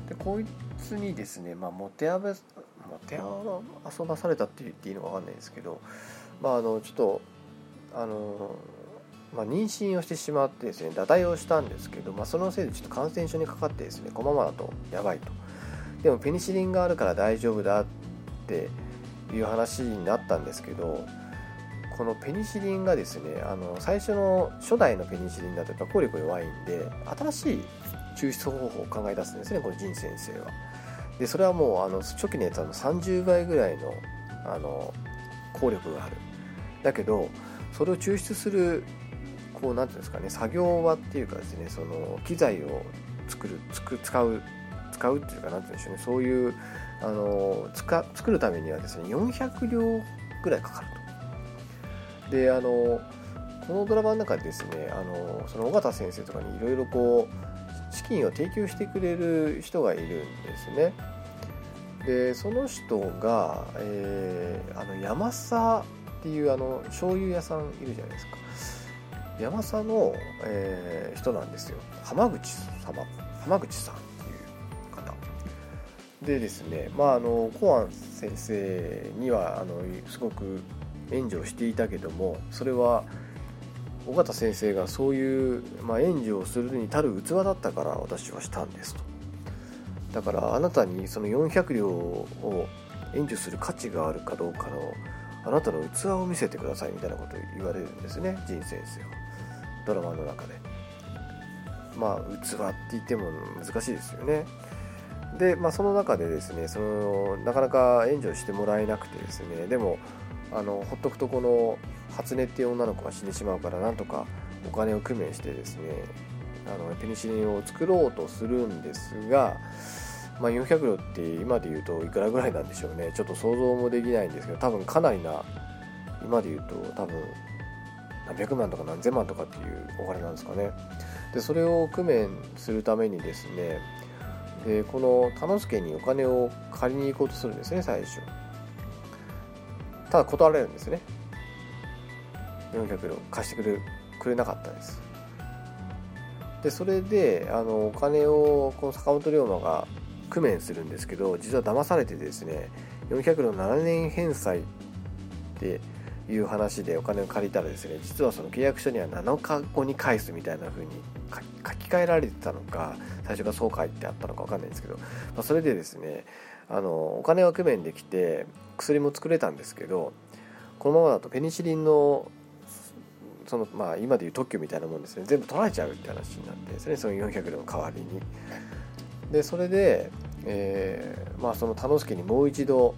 Speaker 1: でこいつにですね、まあ、もてあべもて遊ばされたって言っていいのか分かんないですけどまああのちょっとあのまあ、妊娠をしてしまってですね堕胎をしたんですけど、まあ、そのせいでちょっと感染症にかかってですねこのままだとやばいと。でもペニシリンがあるから大丈夫だっていう話になったんですけどこのペニシリンがですねあの最初の初代のペニシリンだとやっぱ効力弱いんで新しい抽出方法を考え出すんですねこの仁先生はでそれはもうあの初期のやつは30倍ぐらいのあの効力があるだけどそれを抽出するこう何ていうんですかね作業場っていうかですねその機材を作る使う使うっていうか何て言うんでしょうねそういうあの作るためにはですね400両ぐらいかかると。であのこのドラマの中でですねあのその尾形先生とかにいろいろこう資金を提供してくれる人がいるんですね。でその人が、えー、あの山佐っていうあの醤油屋さんいるじゃないですか。山佐の、えー、人なんですよ。浜口様浜口さんっていう方。でですねまああのコアン先生にはあのすごく援助をしていたけどもそれは尾形先生がそういう、まあ、援助をするに足る器だったから私はしたんですと。だからあなたにその400両を援助する価値があるかどうかのあなたの器を見せてくださいみたいなことを言われるんですね仁先生は。ドラマの中で。まあ器って言っても難しいですよね。で、まあ、その中でですねそのなかなか援助してもらえなくてですねでもあのほっとくとこの初音っていう女の子が死んでしまう工なんとかお金を工面してですねあのペニシリンを作ろうとするんですが、まあ、400両って今で言うといくらぐらいなんでしょうね。ちょっと想像もできないんですけど多分かなりな今で言うと多分何百万とか何千万とかっていうお金なんですかね。でそれを工面するためにですねでこの田之助にお金を借りに行こうとするんですね最初。ただ断られるんですね。400両貸してくれくれなかったです。でそれであのお金をこの坂本龍馬が工面するんですけど実は騙されてですね400両7年返済っていう話でお金を借りたらですね実はその契約書には7日後に返すみたいな風に書き換えられてたのか最初がそう書いてあったのか分かんないんですけど、まあ、それでですねあのお金は工面できて薬も作れたんですけどこのままだとペニシリンのそのまあ今でいう特許みたいなもんですね。全部取られちゃうって話になってですねその400の代わりに。でそれで、えー、まあその田之助にもう一度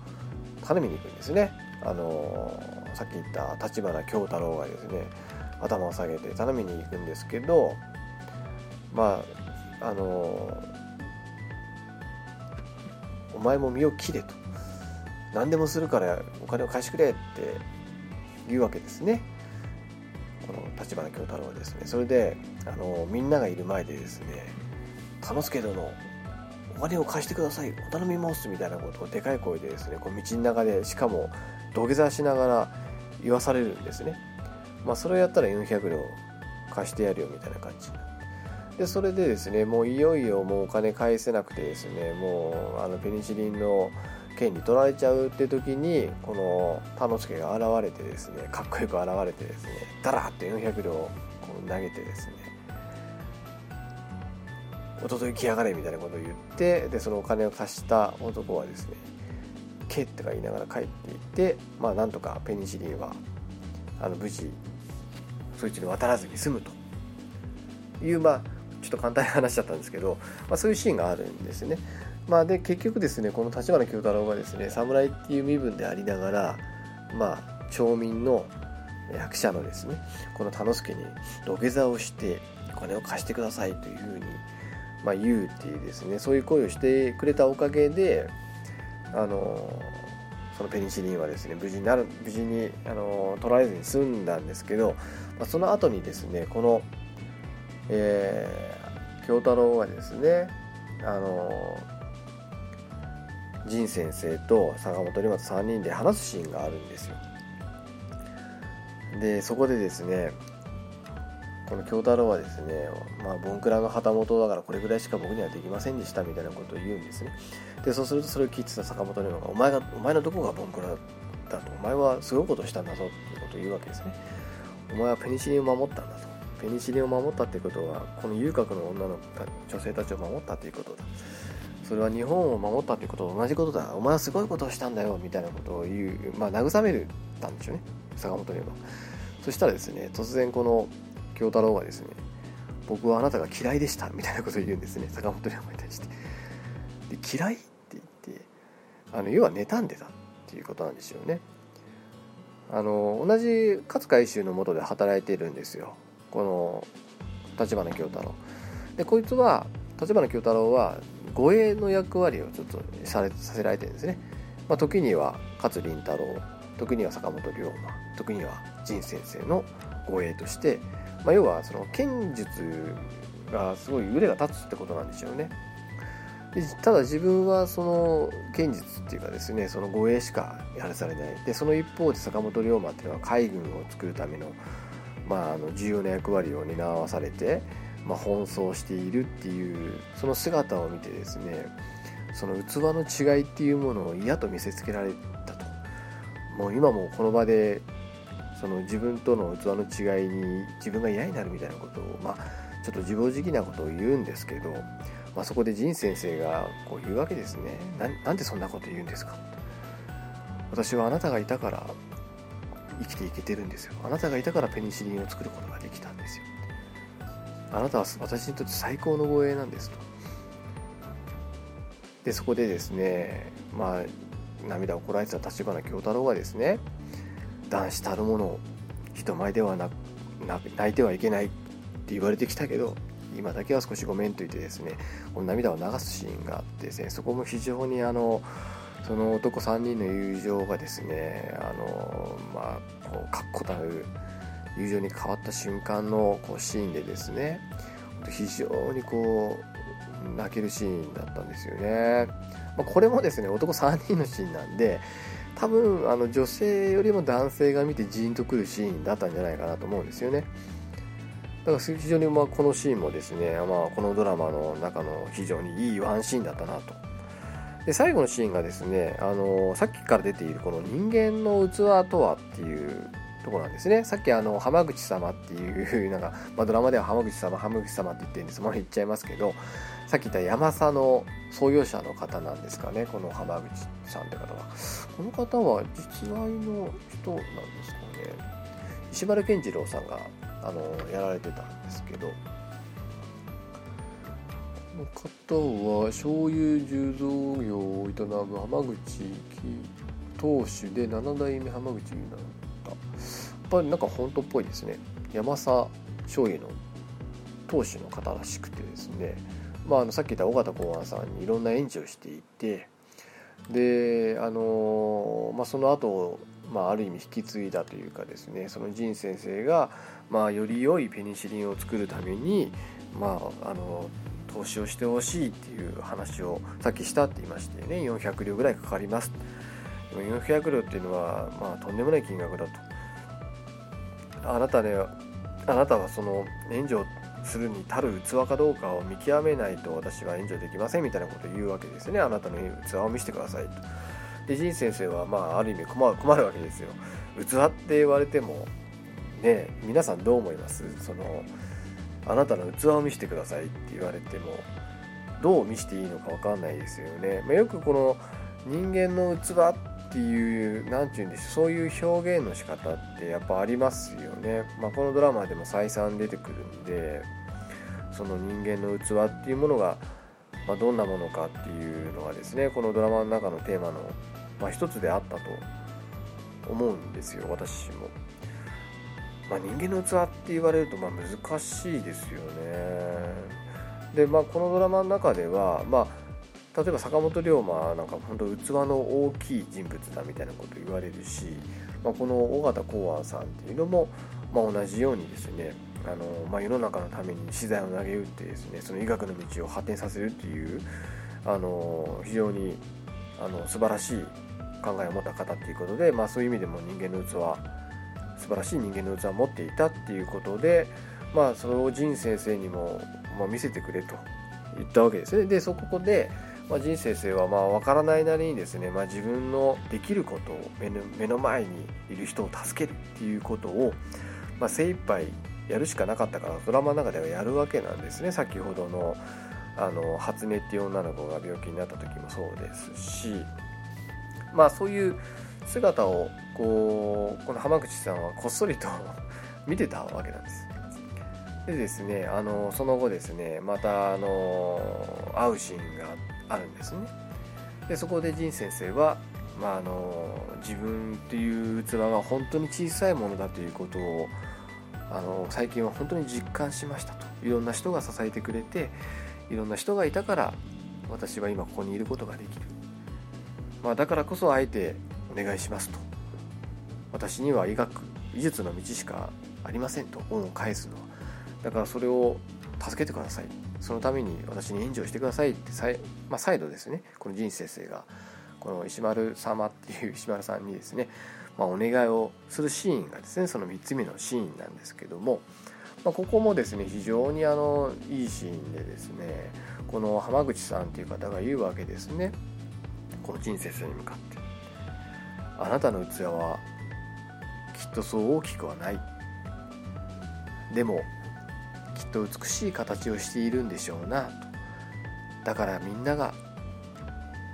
Speaker 1: 頼みに行くんですね。あのさっき言った立花京太郎がですね頭を下げて頼みに行くんですけどまああのお前も身を切れと。何でもするからお金を貸してくれって言うわけですね。この立花京太郎はですね。それであのみんながいる前でですね「田之助殿お金を貸してくださいお頼みます」みたいなことをでかい声でですねこう道の中でしかも土下座しながら言わされるんですね。まあそれをやったら400両貸してやるよみたいな感じでそれでですねもういよいよもうお金返せなくてですねもうあのペニシリンの剣に取られちゃうって時にこの田之助が現れてですねかっこよく現れてですねダラーって400両こう投げてですね「おととい来やがれ」みたいなことを言ってでそのお金を貸した男はですね「け」ってか言いながら帰っていってまあなんとかペニシリンはあの無事そいつに渡らずに済むというまあちょっと簡単な話だったんですけど、まあ、そういうシーンがあるんですね。まあ、で結局ですねこの立花京太郎がですね侍っていう身分でありながらまあ町民の役者のですねこの田之助に土下座をしてお金を貸してくださいというふうに、まあ、言うっていうですねそういう声をしてくれたおかげであのそのペニシリンはですね無事になる無事にあの取られずに済んだんですけど、まあ、その後にですねこの、えー、京太郎はですねあの仁先生と坂本龍馬と3人で話すシーンがあるんですよ。でそこでですねこの京太郎はですねまあボンクラの旗本だからこれぐらいしか僕にはできませんでしたみたいなことを言うんですね。でそうするとそれを聞いてた坂本龍馬がお前がお前のどこがボンクラだとお前はすごいことしたんだぞっていうことを言うわけですね。お前はペニシリンを守ったんだとペニシリンを守ったってことはこの遊郭の女の女性たちを守ったっていうことだ。それは日本を守ったということと同じことだ。お前はすごいことをしたんだよみたいなことを言う、まあ、慰めるたんでしょうね。坂本龍馬。そしたらですね突然この京太郎がですね僕はあなたが嫌いでしたみたいなことを言うんですね。坂本龍馬に対して。で嫌いって言ってあの要は妬んでたっていうことなんですよね。あの同じ勝海舟のもとで働いてるんですよ。この立花京太郎。でこいつは立花京太郎は護衛の役割をちょっとされさせられてるんですね、まあ、時には勝麟太郎時には坂本龍馬時には仁先生の護衛として、まあ、要はその剣術がすごい腕が立つってことなんでしょうね。でただ自分はその剣術っていうかですねその護衛しかやらされない。でその一方で坂本龍馬っていうのは海軍を作るための,、まあ、あの重要な役割を担わされて、まあ、奔走しているっていうその姿を見てですねその器の違いっていうものを嫌と見せつけられたと。もう今もこの場でその自分との器の違いに自分が嫌になるみたいなことをまあちょっと自暴自棄なことを言うんですけどまあ、そこで仁先生がこう言うわけですねなんでそんなこと言うんですか？私はあなたがいたから生きていけてるんですよ。あなたがいたからペニシリンを作ることができたんですよ。あなたは私にとって最高の護衛なんですと。でそこでですねまあ涙をこらえてた立花京太郎がですね男子たるもの人前ではなく泣いてはいけないって言われてきたけど今だけは少しごめんと言ってですねこの涙を流すシーンがあってですねそこも非常にあのその男3人の友情がですねあのまあこう確固たる友情に変わった瞬間のこうシーンでですね非常にこう泣けるシーンだったんですよね、まあ、これもですね男3人のシーンなんで多分あの女性よりも男性が見てジーンとくるシーンだったんじゃないかなと思うんですよねだから非常にまあこのシーンもですね、まあ、このドラマの中の非常にいいワンシーンだったなと。で最後のシーンがですねあのさっきから出ているこの人間の器とはっていうところなんですね。さっきあの浜口様っていうなんか、まあ、ドラマでは浜口様浜口様って言ってるんです。まあ言っちゃいますけどさっき言った山佐の創業者の方なんですかね。この浜口さんって方は。この方は実在の人なんですかね。石丸健次郎さんがあのやられてたんですけど。の方は醤油重造業を営む浜口当主で7代目浜口になった。やっぱりなんか本当っぽいですね。山佐醤油の当主の方らしくてですね。まあ、あのさっき言った尾形公安さんにいろんな援助をしていて。であの、まあ、その後まあ、ある意味引き継いだというかですね。その仁先生が、まあ、より良いペニシリンを作るために、まあ、あの投資をしてほしいっていう話をさっきしたって言いましてね。400両ぐらいかかります。400両っていうのは、まあ、とんでもない金額だと。あなたねあなたはその援助するに足る器かどうかを見極めないと私は援助できませんみたいなことを言うわけですね。あなたの器を見せてくださいと。で仁先生はまあある意味困る困るわけですよ。器って言われてもね皆さんどう思います？そのあなたの器を見せてくださいって言われてもどう見せていいのか分かんないですよね、まあ、よくこの人間の器っていう何て言うんでしょうそういう表現の仕方ってやっぱありますよね、まあ、このドラマでも再三出てくるんでその人間の器っていうものが、まあ、どんなものかっていうのがですねこのドラマの中のテーマのまあ、一つであったと思うんですよ私も。まあ、人間の器って言われるとまあ難しいですよね。でまあこのドラマの中ではまあ例えば坂本龍馬なんか本当器の大きい人物だみたいなこと言われるし、まあ、この尾形公安さんっていうのも、まあ、同じようにですねあの、まあ、世の中のために資材を投げ打ってですねその医学の道を発展させるっていうあの非常にあの素晴らしい考えを持った方っていうことで、まあ、そういう意味でも人間の器素晴らしい人間の器を持っていたっていうことで、まあ、それを仁先生にも、まあ、見せてくれと言ったわけですね。でそこで、まあ、仁先生はまあ分からないなりにですね、まあ、自分のできることを目の前にいる人を助けるっていうことを、まあ、精一杯やるしかなかったからドラマの中ではやるわけなんですね先ほどのあの初音っていう女の子が病気になった時もそうですしまあそういう姿をこうこの浜口さんはこっそりと 見てたわけなんです。でですねあのその後ですねまたあの会うシーンがあるんですね。でそこで仁先生はまあ、あの自分っていう器が本当に小さいものだということをあの最近は本当に実感しましたといろんな人が支えてくれていろんな人がいたから私は今ここにいることができる、まあ、だからこそあえてお願いしますと。私には医学医術の道しかありませんと。恩を返すのは。だからそれを助けてください。そのために私に援助をしてくださいって再,、まあ、再度ですね。この仁先生が。この石丸様っていう 石丸さんにですね、まあ、お願いをするシーンがですね。その3つ目のシーンなんですけども、まあ、ここもですね非常にあのいいシーンでですね。この浜口さんっていう方が言うわけですね。この仁先生に向かって「あなたの器はきっとそう大きくはない」でもきっと美しい形をしているんでしょうな。だからみんなが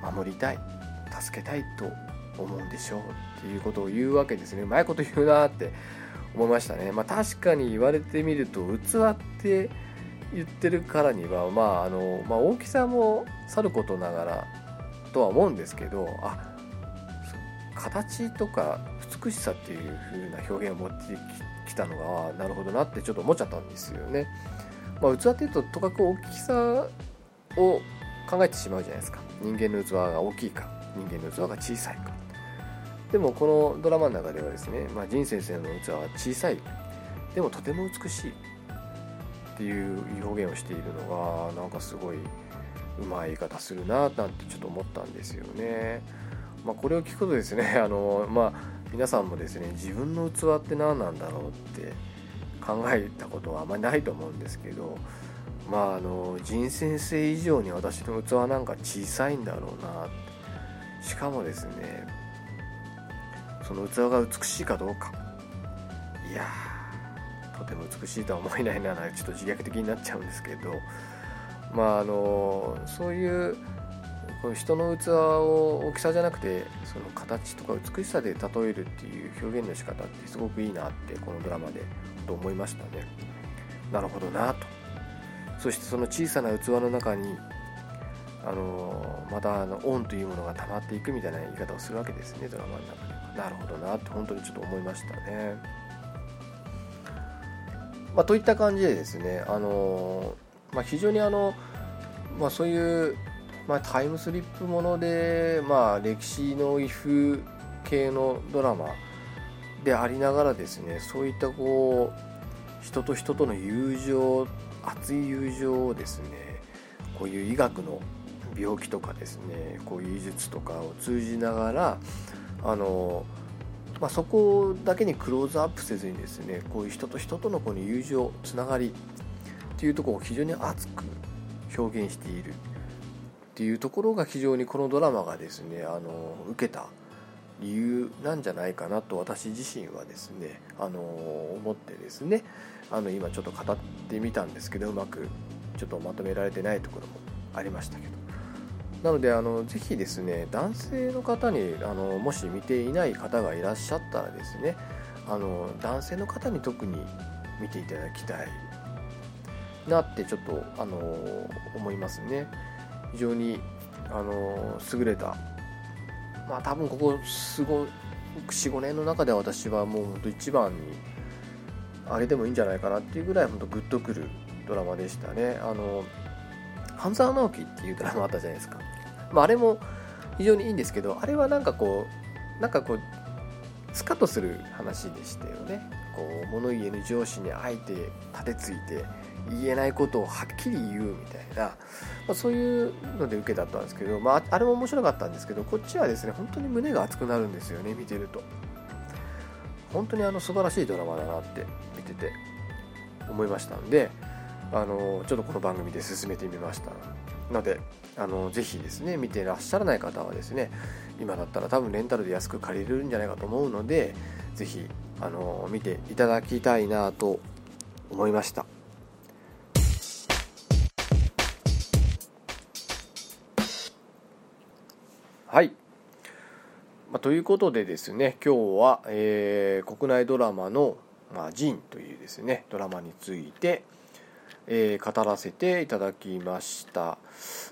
Speaker 1: 守りたい。助けたいと思うんでしょう。っていうことを言うわけですね。うまいこと言うなって思いましたね。まあ確かに言われてみると器って言ってるからにはまああの、まあ、大きさもさることながらとは思うんですけどあ形とか美しさっていう風な表現を持ってきたのがなるほどなってちょっと思っちゃったんですよね。まあ、器っていうととかく大きさを考えてしまうじゃないですか人間の器が大きいか人間の器が小さいかでもこのドラマの中ではですね、まあ、仁先生の器は小さいでもとても美しいっていう表現をしているのがなんかすごいうまい言い方するななんてちょっと思ったんですよね。まあ、これを聞くとですね あの、まあ、皆さんもですね自分の器って何なんだろうって考えたことはあまりないと思うんですけどまああの仁先生以上に私の器なんか小さいんだろうなしかもですねその器が美しいかどうか。いやとても美しいとは思えないなちょっと自虐的になっちゃうんですけどまああのそういうこの人の器を大きさじゃなくてその形とか美しさで例えるっていう表現の仕方ってすごくいいなってこのドラマでと思いましたね。なるほどなと。そしてその小さな器の中にあのまたあのオンというものが溜まっていくみたいな言い方をするわけですねドラマの中で。はなるほどなって本当にちょっと思いましたね。まあ、といった感じでですねあの、まあ、非常にあの、まあ、そういうまあ、タイムスリップもので、まあ、歴史の if 系のドラマでありながらですねそういったこう人と人との友情熱い友情をですねこういう医学の病気とかですねこういう医術とかを通じながらあの、まあ、そこだけにクローズアップせずにですねこういう人と人とのこの友情つながりっていうところを非常に熱く表現しているっていうところが非常にこのドラマがですねあの受けた理由なんじゃないかなと私自身はですねあの思ってですねあの今ちょっと語ってみたんですけどうまくちょっとまとめられてないところもありましたけどなのであのぜひですね男性の方にあのもし見ていない方がいらっしゃったらですねあの男性の方に特に見ていただきたいなってちょっとあの思いますね。非常にあの優れた。まあ多分ここ45年の中では私はもう本当一番にあれでもいいんじゃないかなっていうぐらい本当グッとくるドラマでしたね。あの半沢直樹っていうドラマあったじゃないですか、まあ、あれも非常にいいんですけどあれはなんかこうなんかこうスカッとする話でしたよね。こう物言えぬ上司にあえて立てついて言えないことをはっきり言うみたいな、まあ、そういうので受けだったんですけど、まあ、あれも面白かったんですけどこっちはですね本当に胸が熱くなるんですよね見てると本当にあの素晴らしいドラマだなって見てて思いましたんであのちょっとこの番組で進めてみましたのであのぜひですね見てらっしゃらない方はですね今だったら多分レンタルで安く借りれるんじゃないかと思うのでぜひあの見ていただきたいなと思いました。はい、まあ、ということでですね今日は、えー、国内ドラマの「まあ、ジン」というですねドラマについて、えー、語らせていただきました、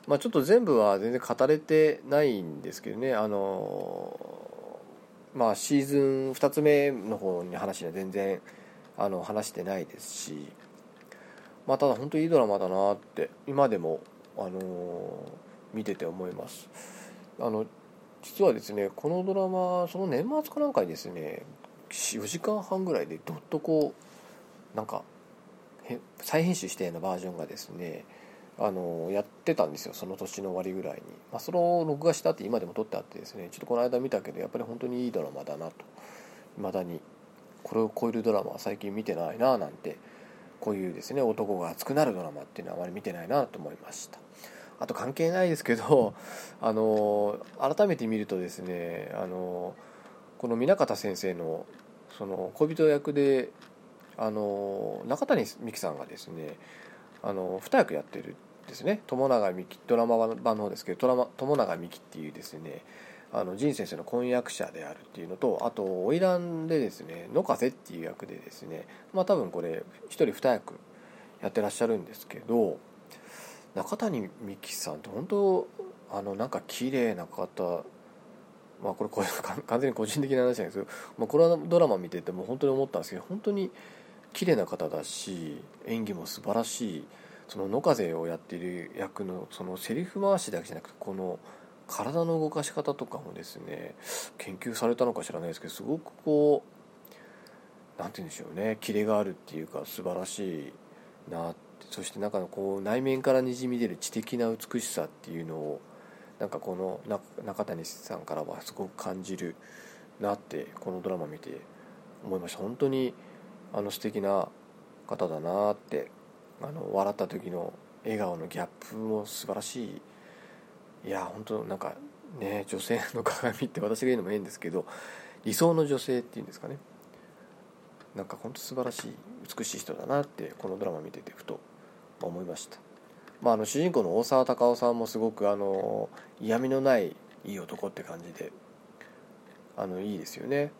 Speaker 1: まあ、ちょっと全部は全然語れてないんですけどねあのまあシーズン2つ目の方に話は全然あの話してないですしまあただ本当にいいドラマだなって今でもあの見てて思います。あの実はですねこのドラマその年末かなんかにですね4時間半ぐらいでどっとこうなんか再編集したようなバージョンがですねあのやってたんですよその年の終わりぐらいに、まあ、それを録画したって今でも撮ってあってですねちょっとこの間見たけどやっぱり本当にいいドラマだなと。いまだにこれを超えるドラマは最近見てないななんてこういうですね男が熱くなるドラマっていうのはあまり見てないなと思いました。あと関係ないですけど あの改めて見るとですねあのこの南方先生のその恋人役であの中谷美紀さんがですねあの2役やってるんですね。友永美紀ドラマ版の方ですけど友永美紀っていうですねあの仁先生の婚約者であるっていうのとあと花魁でですね野風っていう役でですねまあ多分これ1人2役やってらっしゃるんですけど中谷美紀さんって本当あのなんか綺麗な方。まあこれこれ完全に個人的な話なんですけど、まあ、これはドラマ見てても本当に思ったんですけど本当に綺麗な方だし演技も素晴らしい。その野風をやっている役のそのセリフ回しだけじゃなくてこの体の動かし方とかもですね研究されたのか知らないですけどすごくこう何て言うんでしょうね。キレがあるっていうか素晴らしいなってそしてなんかこう内面からにじみ出る知的な美しさっていうのをなんかこの中谷さんからはすごく感じるなってこのドラマ見て思いました。本当にあの素敵な方だなってあの笑った時の笑顔のギャップも素晴らしい。いや本当なんかね女性の鏡って私が言うのも変ですけど理想の女性っていうんですかね。なんか本当素晴らしい美しい人だなってこのドラマ見ててふと思いました、まあ、あの主人公の大沢たかおさんもすごくあの嫌味のないいい男って感じであのいいですよね、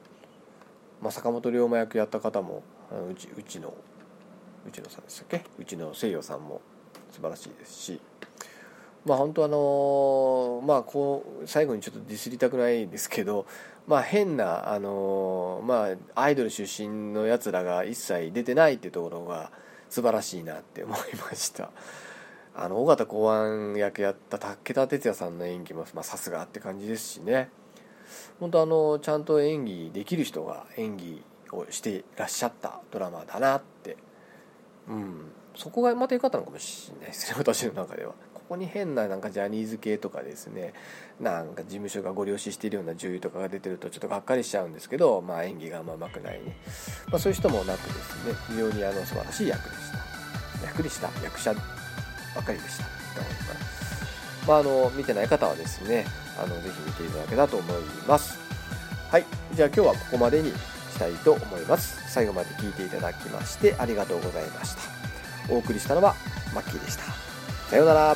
Speaker 1: まあ、坂本龍馬役やった方もあのうちうちのうちのさんでしたっけ？うちの西洋さんも素晴らしいですし。まあ本当あのまあこう最後にちょっとディスりたくないですけどまあ変なあのまあアイドル出身のやつらが一切出てないっていうところが素晴らしいなって思いました。あの尾形公安役やった武田鉄矢さんの演技もさすがって感じですしね。本当あのちゃんと演技できる人が演技をしていらっしゃったドラマだなって。うん。そこがまた良かったのかもしれないですね 私の中では。ここに変ななんかジャニーズ系とかですねなんか事務所がご了承しているような女優とかが出てるとちょっとがっかりしちゃうんですけど、まあ、演技があんまうまくないね、まあ、そういう人もなくですね非常にあの素晴らしい役でした役でした役者ばっかりでした。まあ、あの見てない方はですねあのぜひ見ていただけたらと思います。はい。じゃあ今日はここまでにしたいと思います。最後まで聞いていただきましてありがとうございました。お送りしたのはマッキーでした。さようなら。